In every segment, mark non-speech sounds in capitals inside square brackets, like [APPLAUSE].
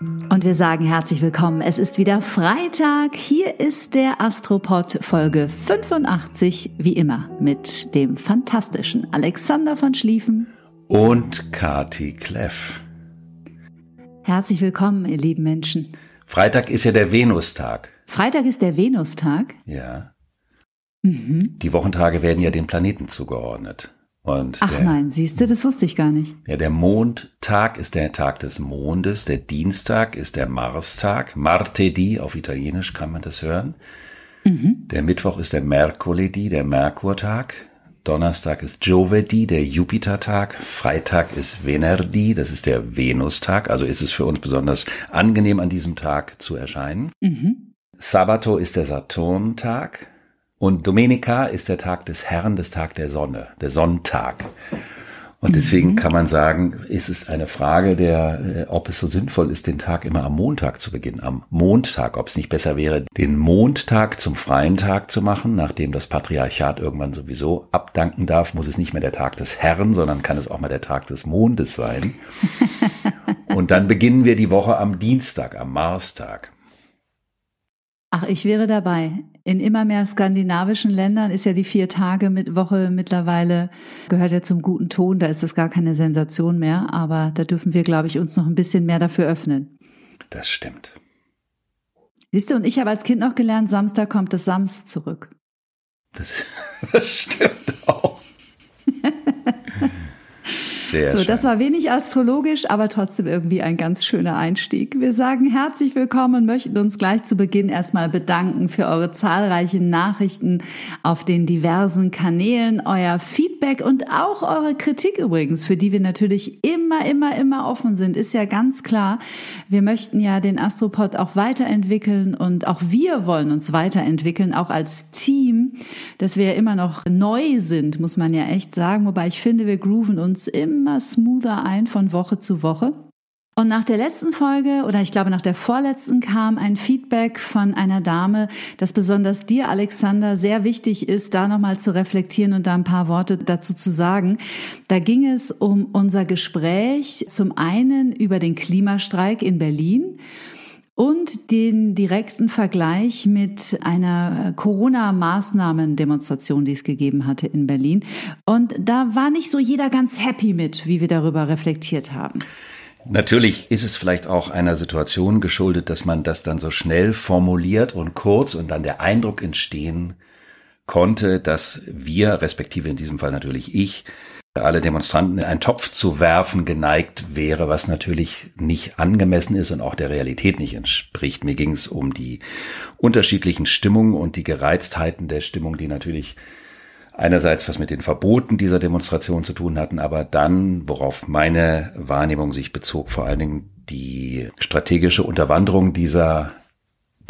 Und wir sagen herzlich willkommen. Es ist wieder Freitag. Hier ist der Astropod Folge 85, wie immer, mit dem fantastischen Alexander von Schlieffen und Kati Kleff. Herzlich willkommen, ihr lieben Menschen. Freitag ist ja der Venustag. Freitag ist der Venustag? Ja. Mhm. Die Wochentage werden ja den Planeten zugeordnet. Und Ach der, nein, siehst du, das wusste ich gar nicht. Ja, der Mondtag ist der Tag des Mondes, der Dienstag ist der Marstag, Martedì, auf Italienisch kann man das hören. Mhm. Der Mittwoch ist der Mercoledì, der Merkurtag. Donnerstag ist Giovedì, der Jupitertag. Freitag ist Venerdì, das ist der Venustag. Also ist es für uns besonders angenehm, an diesem Tag zu erscheinen. Mhm. Sabato ist der Saturntag. Und Domenica ist der Tag des Herrn, des Tag der Sonne, der Sonntag. Und deswegen mhm. kann man sagen, ist es eine Frage der, äh, ob es so sinnvoll ist, den Tag immer am Montag zu beginnen, am Montag, ob es nicht besser wäre, den Montag zum freien Tag zu machen, nachdem das Patriarchat irgendwann sowieso abdanken darf, muss es nicht mehr der Tag des Herrn, sondern kann es auch mal der Tag des Mondes sein. [LAUGHS] Und dann beginnen wir die Woche am Dienstag, am Marstag. Ach, ich wäre dabei. In immer mehr skandinavischen Ländern ist ja die vier Tage mit Woche mittlerweile gehört ja zum guten Ton. Da ist das gar keine Sensation mehr. Aber da dürfen wir, glaube ich, uns noch ein bisschen mehr dafür öffnen. Das stimmt. Siehst du, und ich habe als Kind noch gelernt, Samstag kommt das Sams zurück. Das, das [LAUGHS] stimmt auch. Sehr so, schön. das war wenig astrologisch, aber trotzdem irgendwie ein ganz schöner Einstieg. Wir sagen herzlich willkommen und möchten uns gleich zu Beginn erstmal bedanken für eure zahlreichen Nachrichten auf den diversen Kanälen, euer Feedback und auch eure Kritik übrigens, für die wir natürlich immer, immer, immer offen sind, ist ja ganz klar. Wir möchten ja den Astropod auch weiterentwickeln und auch wir wollen uns weiterentwickeln, auch als Team, dass wir ja immer noch neu sind, muss man ja echt sagen. Wobei ich finde, wir grooven uns immer immer smoother ein von Woche zu Woche. Und nach der letzten Folge oder ich glaube nach der vorletzten kam ein Feedback von einer Dame, dass besonders dir, Alexander, sehr wichtig ist, da nochmal zu reflektieren und da ein paar Worte dazu zu sagen. Da ging es um unser Gespräch zum einen über den Klimastreik in Berlin und den direkten Vergleich mit einer Corona-Maßnahmen-Demonstration, die es gegeben hatte in Berlin. Und da war nicht so jeder ganz happy mit, wie wir darüber reflektiert haben. Natürlich ist es vielleicht auch einer Situation geschuldet, dass man das dann so schnell formuliert und kurz und dann der Eindruck entstehen konnte, dass wir, respektive in diesem Fall natürlich ich, alle Demonstranten in einen Topf zu werfen geneigt wäre, was natürlich nicht angemessen ist und auch der Realität nicht entspricht. Mir ging es um die unterschiedlichen Stimmungen und die Gereiztheiten der Stimmung, die natürlich einerseits was mit den Verboten dieser Demonstration zu tun hatten, aber dann, worauf meine Wahrnehmung sich bezog, vor allen Dingen die strategische Unterwanderung dieser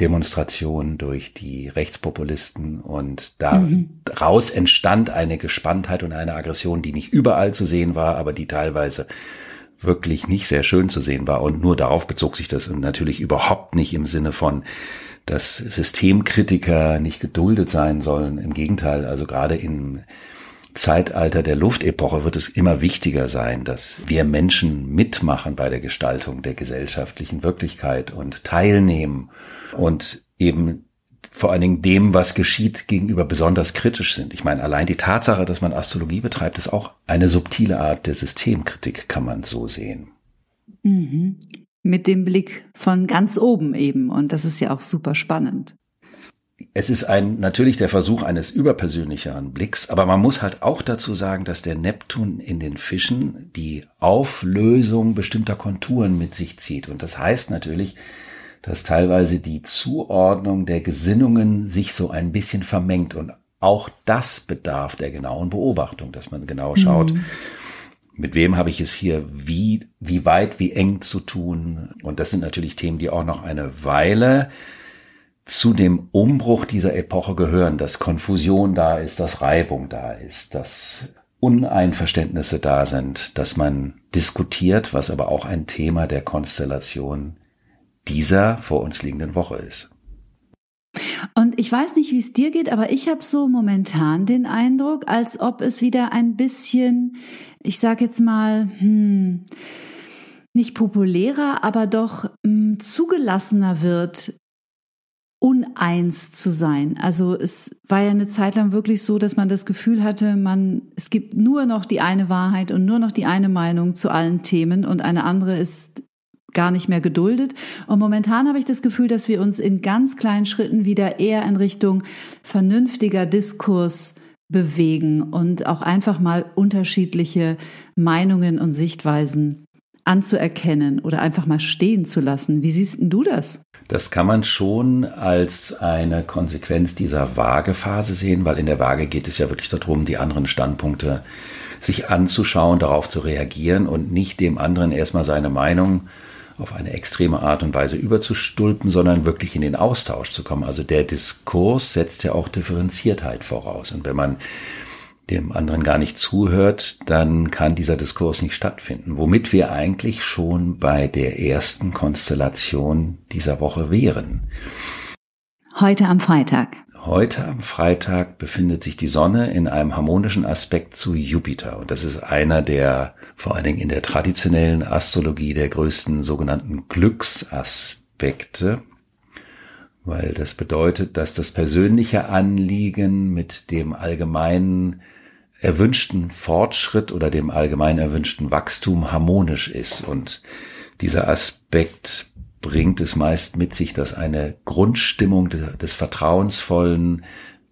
Demonstration durch die Rechtspopulisten und daraus mhm. entstand eine Gespanntheit und eine Aggression, die nicht überall zu sehen war, aber die teilweise wirklich nicht sehr schön zu sehen war und nur darauf bezog sich das und natürlich überhaupt nicht im Sinne von, dass Systemkritiker nicht geduldet sein sollen. Im Gegenteil, also gerade im Zeitalter der Luftepoche wird es immer wichtiger sein, dass wir Menschen mitmachen bei der Gestaltung der gesellschaftlichen Wirklichkeit und teilnehmen und eben vor allen Dingen dem, was geschieht, gegenüber besonders kritisch sind. Ich meine, allein die Tatsache, dass man Astrologie betreibt, ist auch eine subtile Art der Systemkritik, kann man so sehen. Mhm. Mit dem Blick von ganz oben eben. Und das ist ja auch super spannend. Es ist ein, natürlich der Versuch eines überpersönlicheren Blicks, aber man muss halt auch dazu sagen, dass der Neptun in den Fischen die Auflösung bestimmter Konturen mit sich zieht. Und das heißt natürlich, dass teilweise die Zuordnung der Gesinnungen sich so ein bisschen vermengt und auch das bedarf der genauen Beobachtung, dass man genau schaut, mhm. mit wem habe ich es hier wie, wie weit, wie eng zu tun. Und das sind natürlich Themen, die auch noch eine Weile zu dem Umbruch dieser Epoche gehören, dass Konfusion da ist, dass Reibung da ist, dass Uneinverständnisse da sind, dass man diskutiert, was aber auch ein Thema der Konstellation dieser vor uns liegenden Woche ist. Und ich weiß nicht, wie es dir geht, aber ich habe so momentan den Eindruck, als ob es wieder ein bisschen, ich sage jetzt mal, hm, nicht populärer, aber doch hm, zugelassener wird, uneins zu sein. Also es war ja eine Zeit lang wirklich so, dass man das Gefühl hatte, man, es gibt nur noch die eine Wahrheit und nur noch die eine Meinung zu allen Themen und eine andere ist gar nicht mehr geduldet. Und momentan habe ich das Gefühl, dass wir uns in ganz kleinen Schritten wieder eher in Richtung vernünftiger Diskurs bewegen und auch einfach mal unterschiedliche Meinungen und Sichtweisen anzuerkennen oder einfach mal stehen zu lassen. Wie siehst du das? Das kann man schon als eine Konsequenz dieser Waagephase sehen, weil in der Waage geht es ja wirklich darum, die anderen Standpunkte sich anzuschauen, darauf zu reagieren und nicht dem anderen erstmal seine Meinung auf eine extreme Art und Weise überzustulpen, sondern wirklich in den Austausch zu kommen. Also der Diskurs setzt ja auch Differenziertheit voraus. Und wenn man dem anderen gar nicht zuhört, dann kann dieser Diskurs nicht stattfinden. Womit wir eigentlich schon bei der ersten Konstellation dieser Woche wären. Heute am Freitag. Heute am Freitag befindet sich die Sonne in einem harmonischen Aspekt zu Jupiter. Und das ist einer der, vor allen Dingen in der traditionellen Astrologie, der größten sogenannten Glücksaspekte. Weil das bedeutet, dass das persönliche Anliegen mit dem allgemeinen erwünschten Fortschritt oder dem allgemein erwünschten Wachstum harmonisch ist. Und dieser Aspekt bringt es meist mit sich, dass eine Grundstimmung des vertrauensvollen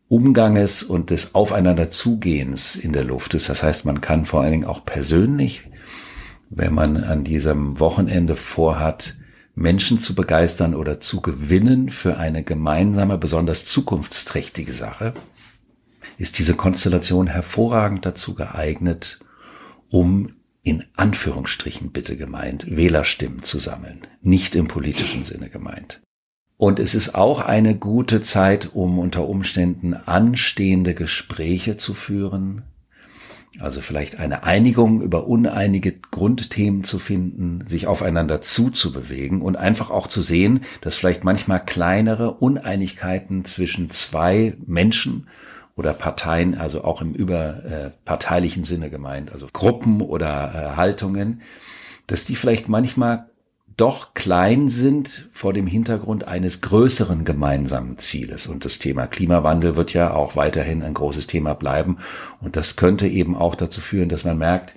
Umganges und des Aufeinanderzugehens in der Luft ist. Das heißt, man kann vor allen Dingen auch persönlich, wenn man an diesem Wochenende vorhat, Menschen zu begeistern oder zu gewinnen für eine gemeinsame, besonders zukunftsträchtige Sache, ist diese Konstellation hervorragend dazu geeignet, um in Anführungsstrichen bitte gemeint, Wählerstimmen zu sammeln, nicht im politischen Sinne gemeint. Und es ist auch eine gute Zeit, um unter Umständen anstehende Gespräche zu führen, also vielleicht eine Einigung über uneinige Grundthemen zu finden, sich aufeinander zuzubewegen und einfach auch zu sehen, dass vielleicht manchmal kleinere Uneinigkeiten zwischen zwei Menschen oder Parteien, also auch im überparteilichen äh, Sinne gemeint, also Gruppen oder äh, Haltungen, dass die vielleicht manchmal doch klein sind vor dem Hintergrund eines größeren gemeinsamen Zieles. Und das Thema Klimawandel wird ja auch weiterhin ein großes Thema bleiben. Und das könnte eben auch dazu führen, dass man merkt,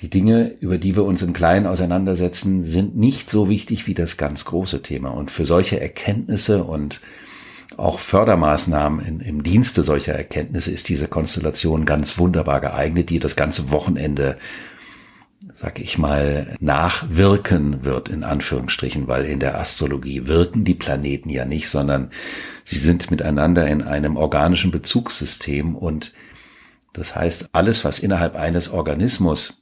die Dinge, über die wir uns im Kleinen auseinandersetzen, sind nicht so wichtig wie das ganz große Thema. Und für solche Erkenntnisse und auch Fördermaßnahmen in, im Dienste solcher Erkenntnisse ist diese Konstellation ganz wunderbar geeignet, die das ganze Wochenende, sag ich mal, nachwirken wird, in Anführungsstrichen, weil in der Astrologie wirken die Planeten ja nicht, sondern sie sind miteinander in einem organischen Bezugssystem und das heißt, alles, was innerhalb eines Organismus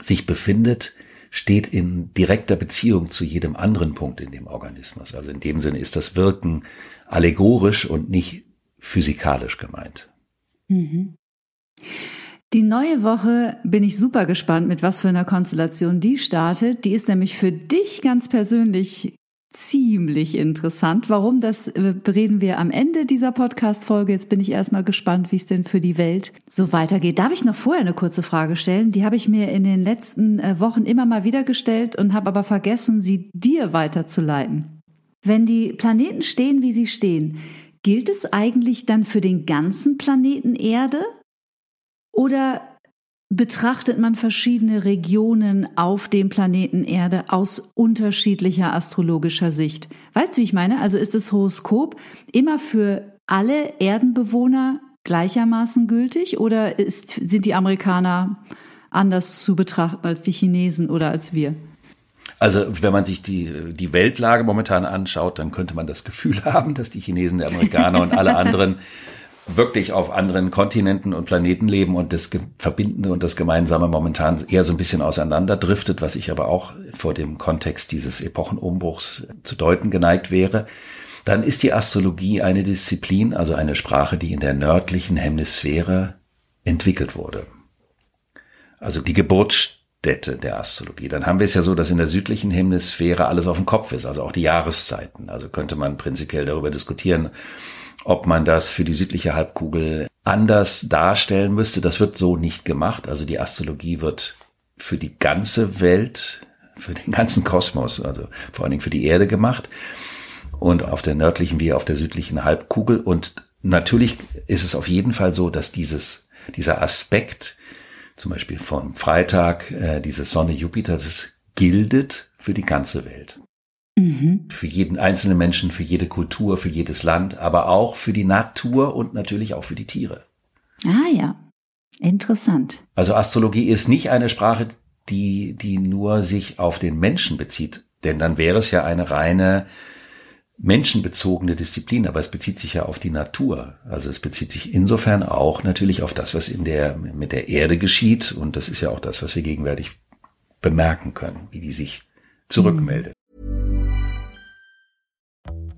sich befindet, steht in direkter Beziehung zu jedem anderen Punkt in dem Organismus. Also in dem Sinne ist das Wirken allegorisch und nicht physikalisch gemeint. Mhm. Die neue Woche bin ich super gespannt, mit was für einer Konstellation die startet. Die ist nämlich für dich ganz persönlich ziemlich interessant. Warum, das äh, reden wir am Ende dieser Podcast-Folge. Jetzt bin ich erstmal gespannt, wie es denn für die Welt so weitergeht. Darf ich noch vorher eine kurze Frage stellen? Die habe ich mir in den letzten äh, Wochen immer mal wieder gestellt und habe aber vergessen, sie dir weiterzuleiten. Wenn die Planeten stehen, wie sie stehen, gilt es eigentlich dann für den ganzen Planeten Erde? Oder betrachtet man verschiedene Regionen auf dem Planeten Erde aus unterschiedlicher astrologischer Sicht? Weißt du, wie ich meine? Also ist das Horoskop immer für alle Erdenbewohner gleichermaßen gültig oder ist, sind die Amerikaner anders zu betrachten als die Chinesen oder als wir? Also wenn man sich die, die Weltlage momentan anschaut, dann könnte man das Gefühl [LAUGHS] haben, dass die Chinesen, die Amerikaner und alle anderen [LAUGHS] wirklich auf anderen Kontinenten und Planeten leben und das Verbindende und das Gemeinsame momentan eher so ein bisschen auseinanderdriftet, was ich aber auch vor dem Kontext dieses Epochenumbruchs zu deuten geneigt wäre, dann ist die Astrologie eine Disziplin, also eine Sprache, die in der nördlichen Hemisphäre entwickelt wurde. Also die Geburtsstätte der Astrologie. Dann haben wir es ja so, dass in der südlichen Hemisphäre alles auf dem Kopf ist, also auch die Jahreszeiten. Also könnte man prinzipiell darüber diskutieren, ob man das für die südliche Halbkugel anders darstellen müsste. Das wird so nicht gemacht. Also die Astrologie wird für die ganze Welt, für den ganzen Kosmos, also vor allen Dingen für die Erde gemacht und auf der nördlichen wie auf der südlichen Halbkugel. Und natürlich ist es auf jeden Fall so, dass dieses, dieser Aspekt, zum Beispiel vom Freitag, äh, diese Sonne Jupiter, das gildet für die ganze Welt. Mhm. Für jeden einzelnen Menschen, für jede Kultur, für jedes Land, aber auch für die Natur und natürlich auch für die Tiere. Ah ja, interessant. Also Astrologie ist nicht eine Sprache, die, die nur sich auf den Menschen bezieht, denn dann wäre es ja eine reine menschenbezogene Disziplin, aber es bezieht sich ja auf die Natur. Also es bezieht sich insofern auch natürlich auf das, was in der, mit der Erde geschieht. Und das ist ja auch das, was wir gegenwärtig bemerken können, wie die sich zurückmeldet.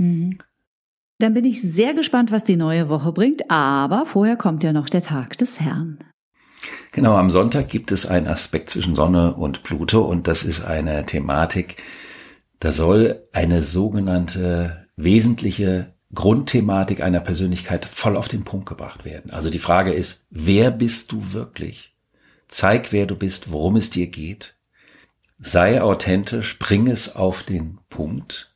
Mhm. Dann bin ich sehr gespannt, was die neue Woche bringt, aber vorher kommt ja noch der Tag des Herrn. Genau, am Sonntag gibt es einen Aspekt zwischen Sonne und Pluto und das ist eine Thematik, da soll eine sogenannte wesentliche Grundthematik einer Persönlichkeit voll auf den Punkt gebracht werden. Also die Frage ist, wer bist du wirklich? Zeig, wer du bist, worum es dir geht. Sei authentisch, bring es auf den Punkt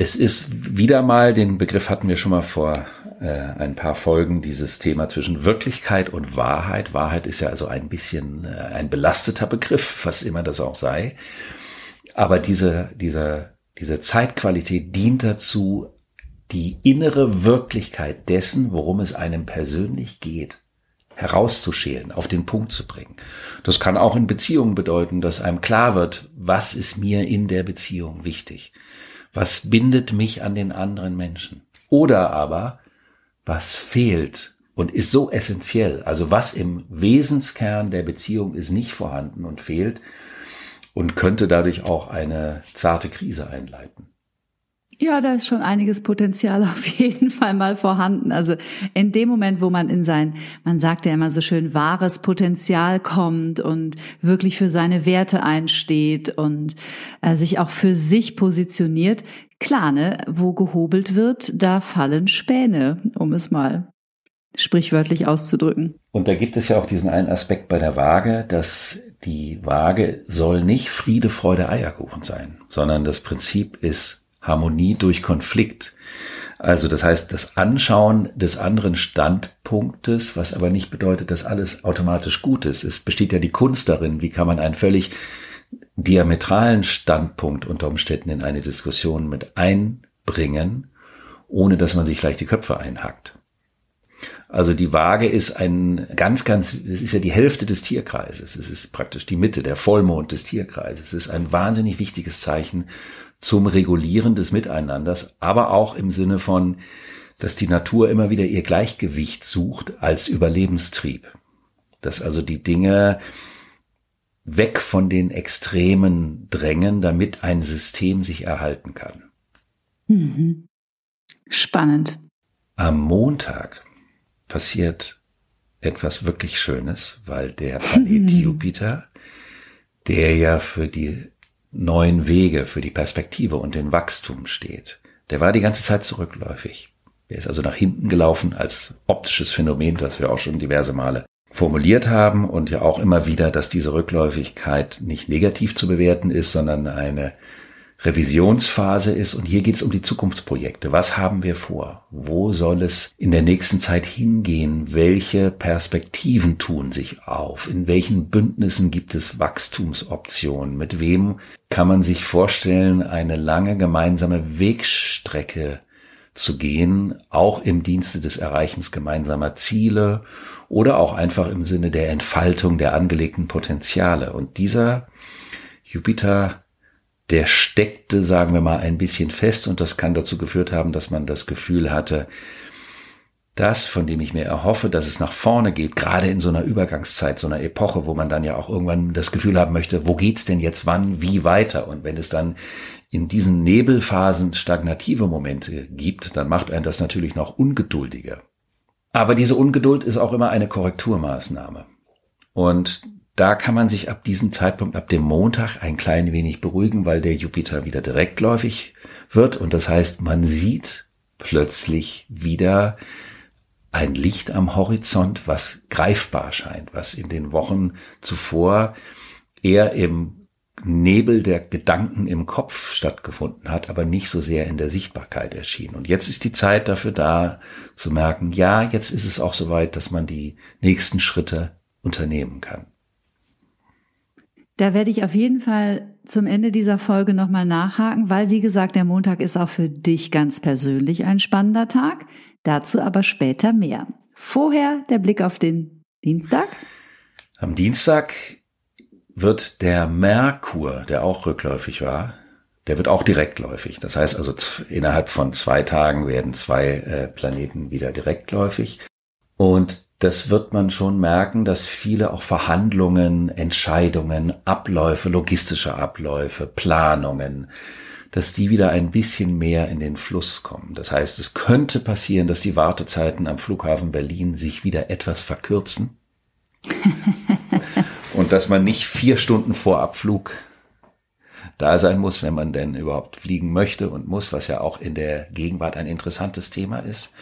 es ist wieder mal, den Begriff hatten wir schon mal vor äh, ein paar Folgen, dieses Thema zwischen Wirklichkeit und Wahrheit. Wahrheit ist ja also ein bisschen äh, ein belasteter Begriff, was immer das auch sei. Aber diese, diese, diese Zeitqualität dient dazu, die innere Wirklichkeit dessen, worum es einem persönlich geht, herauszuschälen, auf den Punkt zu bringen. Das kann auch in Beziehungen bedeuten, dass einem klar wird, was ist mir in der Beziehung wichtig was bindet mich an den anderen Menschen? Oder aber, was fehlt und ist so essentiell? Also was im Wesenskern der Beziehung ist nicht vorhanden und fehlt und könnte dadurch auch eine zarte Krise einleiten. Ja, da ist schon einiges Potenzial [LAUGHS] auf jeden Fall mal vorhanden. Also in dem Moment, wo man in sein, man sagt ja immer so schön, wahres Potenzial kommt und wirklich für seine Werte einsteht und äh, sich auch für sich positioniert, klar, ne, wo gehobelt wird, da fallen Späne, um es mal sprichwörtlich auszudrücken. Und da gibt es ja auch diesen einen Aspekt bei der Waage, dass die Waage soll nicht Friede, Freude, Eierkuchen sein, sondern das Prinzip ist Harmonie durch Konflikt. Also das heißt, das Anschauen des anderen Standpunktes, was aber nicht bedeutet, dass alles automatisch gut ist. Es besteht ja die Kunst darin, wie kann man einen völlig diametralen Standpunkt unter Umständen in eine Diskussion mit einbringen, ohne dass man sich gleich die Köpfe einhackt. Also die Waage ist ein ganz, ganz, es ist ja die Hälfte des Tierkreises. Es ist praktisch die Mitte, der Vollmond des Tierkreises. Es ist ein wahnsinnig wichtiges Zeichen zum Regulieren des Miteinanders, aber auch im Sinne von, dass die Natur immer wieder ihr Gleichgewicht sucht als Überlebenstrieb. Dass also die Dinge weg von den Extremen drängen, damit ein System sich erhalten kann. Mhm. Spannend. Am Montag passiert etwas wirklich Schönes, weil der Planet [LAUGHS] Jupiter, der ja für die neuen Wege für die Perspektive und den Wachstum steht. Der war die ganze Zeit zurückläufig. Der ist also nach hinten gelaufen als optisches Phänomen, das wir auch schon diverse Male formuliert haben und ja auch immer wieder, dass diese Rückläufigkeit nicht negativ zu bewerten ist, sondern eine Revisionsphase ist. Und hier geht es um die Zukunftsprojekte. Was haben wir vor? Wo soll es in der nächsten Zeit hingehen? Welche Perspektiven tun sich auf? In welchen Bündnissen gibt es Wachstumsoptionen? Mit wem kann man sich vorstellen, eine lange gemeinsame Wegstrecke zu gehen, auch im Dienste des Erreichens gemeinsamer Ziele oder auch einfach im Sinne der Entfaltung der angelegten Potenziale. Und dieser Jupiter der steckte, sagen wir mal, ein bisschen fest und das kann dazu geführt haben, dass man das Gefühl hatte, das, von dem ich mir erhoffe, dass es nach vorne geht, gerade in so einer Übergangszeit, so einer Epoche, wo man dann ja auch irgendwann das Gefühl haben möchte, wo geht's denn jetzt wann, wie weiter? Und wenn es dann in diesen Nebelphasen stagnative Momente gibt, dann macht einen das natürlich noch ungeduldiger. Aber diese Ungeduld ist auch immer eine Korrekturmaßnahme. Und da kann man sich ab diesem Zeitpunkt, ab dem Montag, ein klein wenig beruhigen, weil der Jupiter wieder direktläufig wird. Und das heißt, man sieht plötzlich wieder ein Licht am Horizont, was greifbar scheint, was in den Wochen zuvor eher im Nebel der Gedanken im Kopf stattgefunden hat, aber nicht so sehr in der Sichtbarkeit erschien. Und jetzt ist die Zeit dafür da, zu merken, ja, jetzt ist es auch soweit, dass man die nächsten Schritte unternehmen kann. Da werde ich auf jeden Fall zum Ende dieser Folge nochmal nachhaken, weil wie gesagt, der Montag ist auch für dich ganz persönlich ein spannender Tag. Dazu aber später mehr. Vorher der Blick auf den Dienstag. Am Dienstag wird der Merkur, der auch rückläufig war, der wird auch direktläufig. Das heißt also, innerhalb von zwei Tagen werden zwei äh, Planeten wieder direktläufig. Und das wird man schon merken, dass viele auch Verhandlungen, Entscheidungen, Abläufe, logistische Abläufe, Planungen, dass die wieder ein bisschen mehr in den Fluss kommen. Das heißt, es könnte passieren, dass die Wartezeiten am Flughafen Berlin sich wieder etwas verkürzen. [LAUGHS] und dass man nicht vier Stunden vor Abflug da sein muss, wenn man denn überhaupt fliegen möchte und muss, was ja auch in der Gegenwart ein interessantes Thema ist.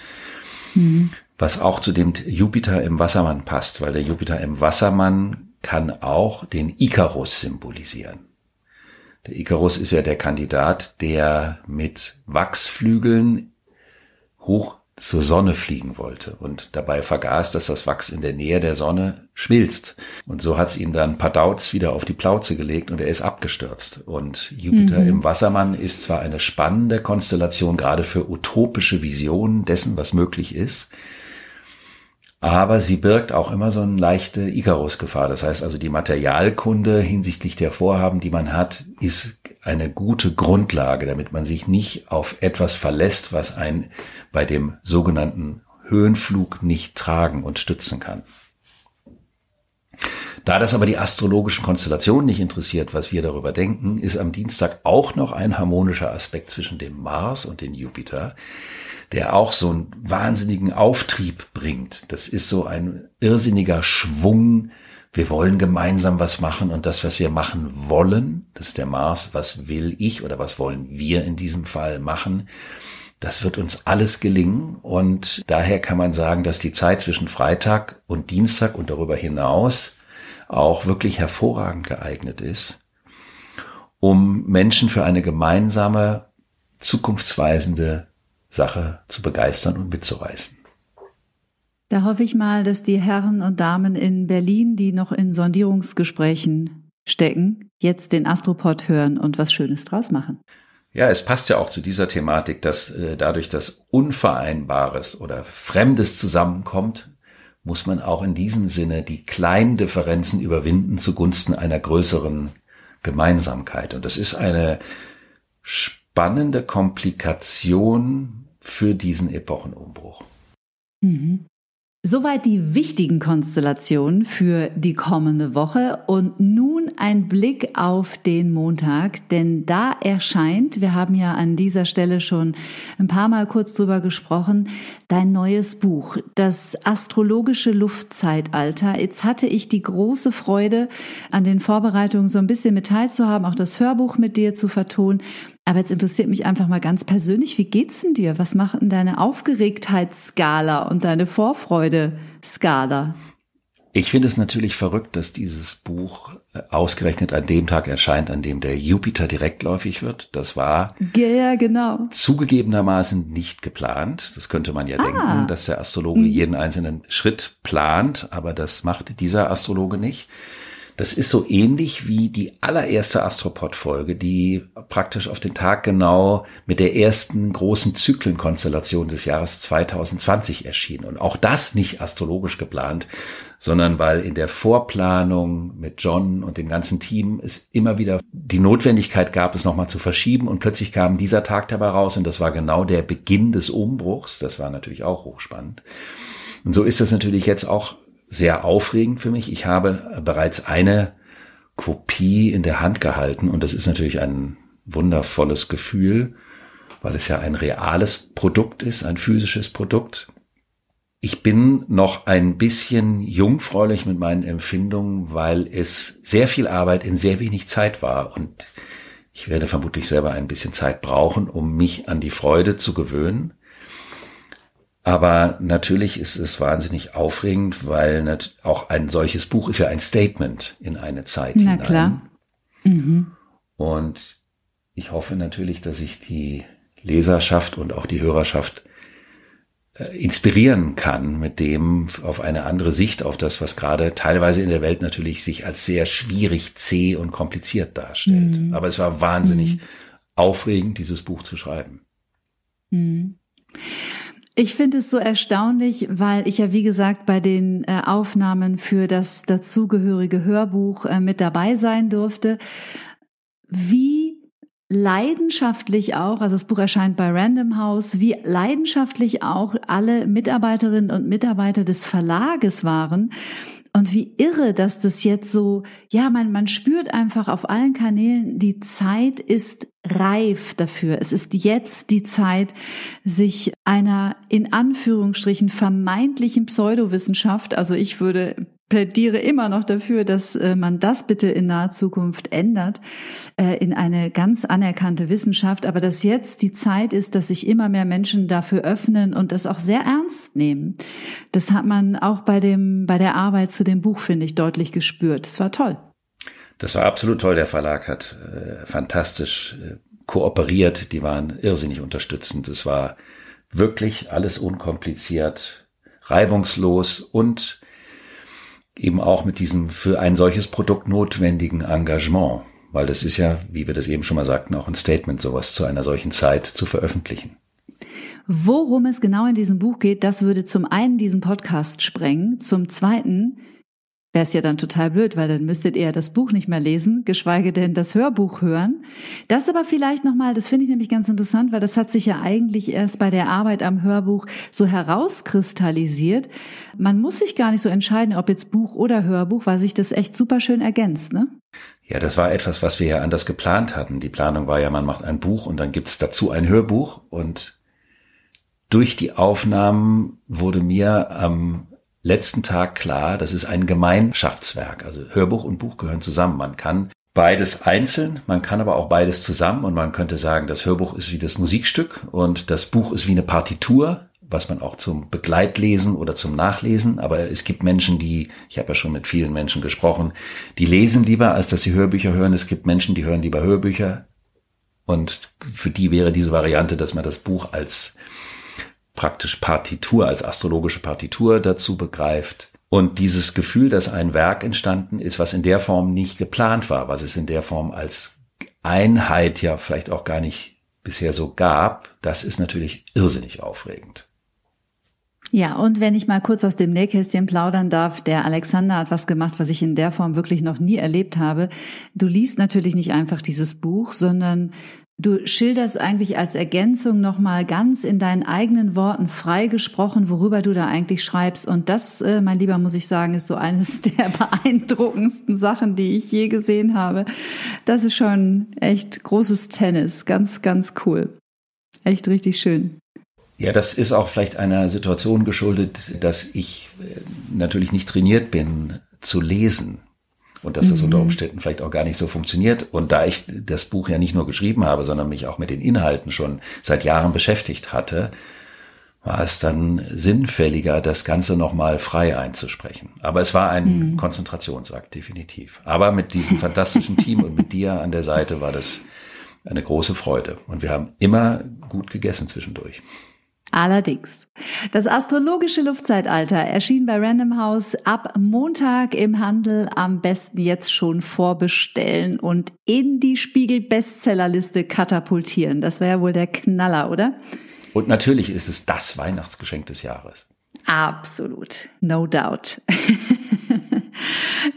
Mhm was auch zu dem Jupiter im Wassermann passt, weil der Jupiter im Wassermann kann auch den Ikarus symbolisieren. Der Ikarus ist ja der Kandidat, der mit Wachsflügeln hoch zur Sonne fliegen wollte und dabei vergaß, dass das Wachs in der Nähe der Sonne schmilzt. Und so hat es ihn dann Padauz wieder auf die Plauze gelegt und er ist abgestürzt. Und Jupiter mhm. im Wassermann ist zwar eine spannende Konstellation, gerade für utopische Visionen dessen, was möglich ist, aber sie birgt auch immer so eine leichte Icarus-Gefahr. Das heißt also, die Materialkunde hinsichtlich der Vorhaben, die man hat, ist eine gute Grundlage, damit man sich nicht auf etwas verlässt, was ein bei dem sogenannten Höhenflug nicht tragen und stützen kann. Da das aber die astrologischen Konstellationen nicht interessiert, was wir darüber denken, ist am Dienstag auch noch ein harmonischer Aspekt zwischen dem Mars und dem Jupiter, der auch so einen wahnsinnigen Auftrieb bringt. Das ist so ein irrsinniger Schwung. Wir wollen gemeinsam was machen und das, was wir machen wollen, das ist der Mars, was will ich oder was wollen wir in diesem Fall machen, das wird uns alles gelingen und daher kann man sagen, dass die Zeit zwischen Freitag und Dienstag und darüber hinaus auch wirklich hervorragend geeignet ist, um Menschen für eine gemeinsame, zukunftsweisende Sache zu begeistern und mitzureißen. Da hoffe ich mal, dass die Herren und Damen in Berlin, die noch in Sondierungsgesprächen stecken, jetzt den Astropod hören und was Schönes draus machen. Ja, es passt ja auch zu dieser Thematik, dass äh, dadurch das Unvereinbares oder Fremdes zusammenkommt, muss man auch in diesem Sinne die kleinen Differenzen überwinden zugunsten einer größeren Gemeinsamkeit. Und das ist eine spannende Komplikation für diesen Epochenumbruch. Mhm. Soweit die wichtigen Konstellationen für die kommende Woche und nun ein Blick auf den Montag, denn da erscheint, wir haben ja an dieser Stelle schon ein paar Mal kurz drüber gesprochen, dein neues Buch, das astrologische Luftzeitalter. Jetzt hatte ich die große Freude, an den Vorbereitungen so ein bisschen mit teilzuhaben, auch das Hörbuch mit dir zu vertonen. Aber jetzt interessiert mich einfach mal ganz persönlich, wie geht's denn dir? Was macht denn deine Aufgeregtheitsskala und deine Vorfreude-Skala? Ich finde es natürlich verrückt, dass dieses Buch äh, ausgerechnet an dem Tag erscheint, an dem der Jupiter direktläufig wird. Das war ja, genau. zugegebenermaßen nicht geplant. Das könnte man ja ah. denken, dass der Astrologe mhm. jeden einzelnen Schritt plant, aber das macht dieser Astrologe nicht. Das ist so ähnlich wie die allererste Astropod-Folge, die praktisch auf den Tag genau mit der ersten großen Zyklenkonstellation des Jahres 2020 erschien. Und auch das nicht astrologisch geplant, sondern weil in der Vorplanung mit John und dem ganzen Team es immer wieder die Notwendigkeit gab, es nochmal zu verschieben. Und plötzlich kam dieser Tag dabei raus und das war genau der Beginn des Umbruchs. Das war natürlich auch hochspannend. Und so ist das natürlich jetzt auch sehr aufregend für mich. Ich habe bereits eine Kopie in der Hand gehalten und das ist natürlich ein wundervolles Gefühl, weil es ja ein reales Produkt ist, ein physisches Produkt. Ich bin noch ein bisschen jungfräulich mit meinen Empfindungen, weil es sehr viel Arbeit in sehr wenig Zeit war und ich werde vermutlich selber ein bisschen Zeit brauchen, um mich an die Freude zu gewöhnen. Aber natürlich ist es wahnsinnig aufregend, weil auch ein solches Buch ist ja ein Statement in eine Zeit Na hinein. klar. Mhm. Und ich hoffe natürlich, dass ich die Leserschaft und auch die Hörerschaft äh, inspirieren kann mit dem auf eine andere Sicht auf das, was gerade teilweise in der Welt natürlich sich als sehr schwierig, zäh und kompliziert darstellt. Mhm. Aber es war wahnsinnig mhm. aufregend, dieses Buch zu schreiben. Ich finde es so erstaunlich, weil ich ja, wie gesagt, bei den äh, Aufnahmen für das dazugehörige Hörbuch äh, mit dabei sein durfte, wie leidenschaftlich auch, also das Buch erscheint bei Random House, wie leidenschaftlich auch alle Mitarbeiterinnen und Mitarbeiter des Verlages waren, und wie irre, dass das jetzt so, ja, man, man spürt einfach auf allen Kanälen, die Zeit ist reif dafür. Es ist jetzt die Zeit, sich einer in Anführungsstrichen vermeintlichen Pseudowissenschaft, also ich würde plädiere immer noch dafür, dass äh, man das bitte in naher Zukunft ändert, äh, in eine ganz anerkannte Wissenschaft, aber dass jetzt die Zeit ist, dass sich immer mehr Menschen dafür öffnen und das auch sehr ernst nehmen. Das hat man auch bei dem, bei der Arbeit zu dem Buch, finde ich, deutlich gespürt. Das war toll. Das war absolut toll. Der Verlag hat äh, fantastisch äh, kooperiert. Die waren irrsinnig unterstützend. Es war wirklich alles unkompliziert, reibungslos und eben auch mit diesem für ein solches Produkt notwendigen Engagement, weil das ist ja, wie wir das eben schon mal sagten, auch ein Statement, sowas zu einer solchen Zeit zu veröffentlichen. Worum es genau in diesem Buch geht, das würde zum einen diesen Podcast sprengen, zum zweiten wäre es ja dann total blöd, weil dann müsstet ihr das Buch nicht mehr lesen, geschweige denn das Hörbuch hören. Das aber vielleicht nochmal, das finde ich nämlich ganz interessant, weil das hat sich ja eigentlich erst bei der Arbeit am Hörbuch so herauskristallisiert. Man muss sich gar nicht so entscheiden, ob jetzt Buch oder Hörbuch, weil sich das echt super schön ergänzt, ne? Ja, das war etwas, was wir ja anders geplant hatten. Die Planung war ja, man macht ein Buch und dann gibt's dazu ein Hörbuch und durch die Aufnahmen wurde mir am letzten Tag klar, das ist ein Gemeinschaftswerk. Also Hörbuch und Buch gehören zusammen. Man kann beides einzeln, man kann aber auch beides zusammen und man könnte sagen, das Hörbuch ist wie das Musikstück und das Buch ist wie eine Partitur, was man auch zum Begleitlesen oder zum Nachlesen, aber es gibt Menschen, die, ich habe ja schon mit vielen Menschen gesprochen, die lesen lieber, als dass sie Hörbücher hören. Es gibt Menschen, die hören lieber Hörbücher und für die wäre diese Variante, dass man das Buch als praktisch Partitur, als astrologische Partitur dazu begreift. Und dieses Gefühl, dass ein Werk entstanden ist, was in der Form nicht geplant war, was es in der Form als Einheit ja vielleicht auch gar nicht bisher so gab, das ist natürlich irrsinnig aufregend. Ja, und wenn ich mal kurz aus dem Nähkästchen plaudern darf, der Alexander hat was gemacht, was ich in der Form wirklich noch nie erlebt habe. Du liest natürlich nicht einfach dieses Buch, sondern Du schilderst eigentlich als Ergänzung nochmal ganz in deinen eigenen Worten freigesprochen, worüber du da eigentlich schreibst. Und das, äh, mein Lieber, muss ich sagen, ist so eines [LAUGHS] der beeindruckendsten Sachen, die ich je gesehen habe. Das ist schon echt großes Tennis. Ganz, ganz cool. Echt richtig schön. Ja, das ist auch vielleicht einer Situation geschuldet, dass ich äh, natürlich nicht trainiert bin zu lesen und dass das mhm. unter Umständen vielleicht auch gar nicht so funktioniert. Und da ich das Buch ja nicht nur geschrieben habe, sondern mich auch mit den Inhalten schon seit Jahren beschäftigt hatte, war es dann sinnfälliger, das Ganze nochmal frei einzusprechen. Aber es war ein mhm. Konzentrationsakt, definitiv. Aber mit diesem [LAUGHS] fantastischen Team und mit dir an der Seite war das eine große Freude. Und wir haben immer gut gegessen zwischendurch. Allerdings. Das astrologische Luftzeitalter erschien bei Random House ab Montag im Handel. Am besten jetzt schon vorbestellen und in die Spiegel Bestsellerliste katapultieren. Das wäre ja wohl der Knaller, oder? Und natürlich ist es das Weihnachtsgeschenk des Jahres. Absolut. No doubt. [LAUGHS]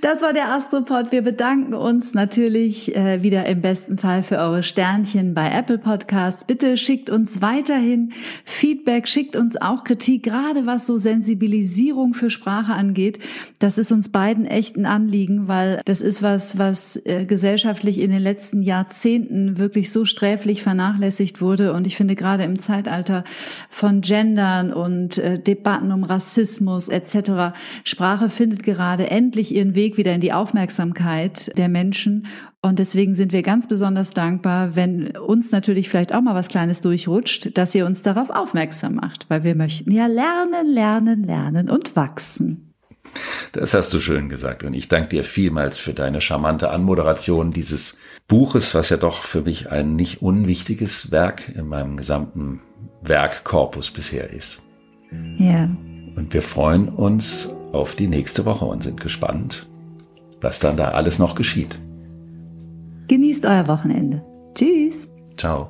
Das war der Astropod. Wir bedanken uns natürlich äh, wieder im besten Fall für eure Sternchen bei Apple Podcasts. Bitte schickt uns weiterhin Feedback, schickt uns auch Kritik, gerade was so Sensibilisierung für Sprache angeht. Das ist uns beiden echt ein Anliegen, weil das ist was, was äh, gesellschaftlich in den letzten Jahrzehnten wirklich so sträflich vernachlässigt wurde. Und ich finde gerade im Zeitalter von Gendern und äh, Debatten um Rassismus etc. Sprache findet gerade endlich ihren Weg wieder in die Aufmerksamkeit der Menschen. Und deswegen sind wir ganz besonders dankbar, wenn uns natürlich vielleicht auch mal was Kleines durchrutscht, dass ihr uns darauf aufmerksam macht, weil wir möchten ja lernen, lernen, lernen und wachsen. Das hast du schön gesagt. Und ich danke dir vielmals für deine charmante Anmoderation dieses Buches, was ja doch für mich ein nicht unwichtiges Werk in meinem gesamten Werkkorpus bisher ist. Ja. Und wir freuen uns auf die nächste Woche und sind gespannt, was dann da alles noch geschieht. Genießt euer Wochenende. Tschüss. Ciao.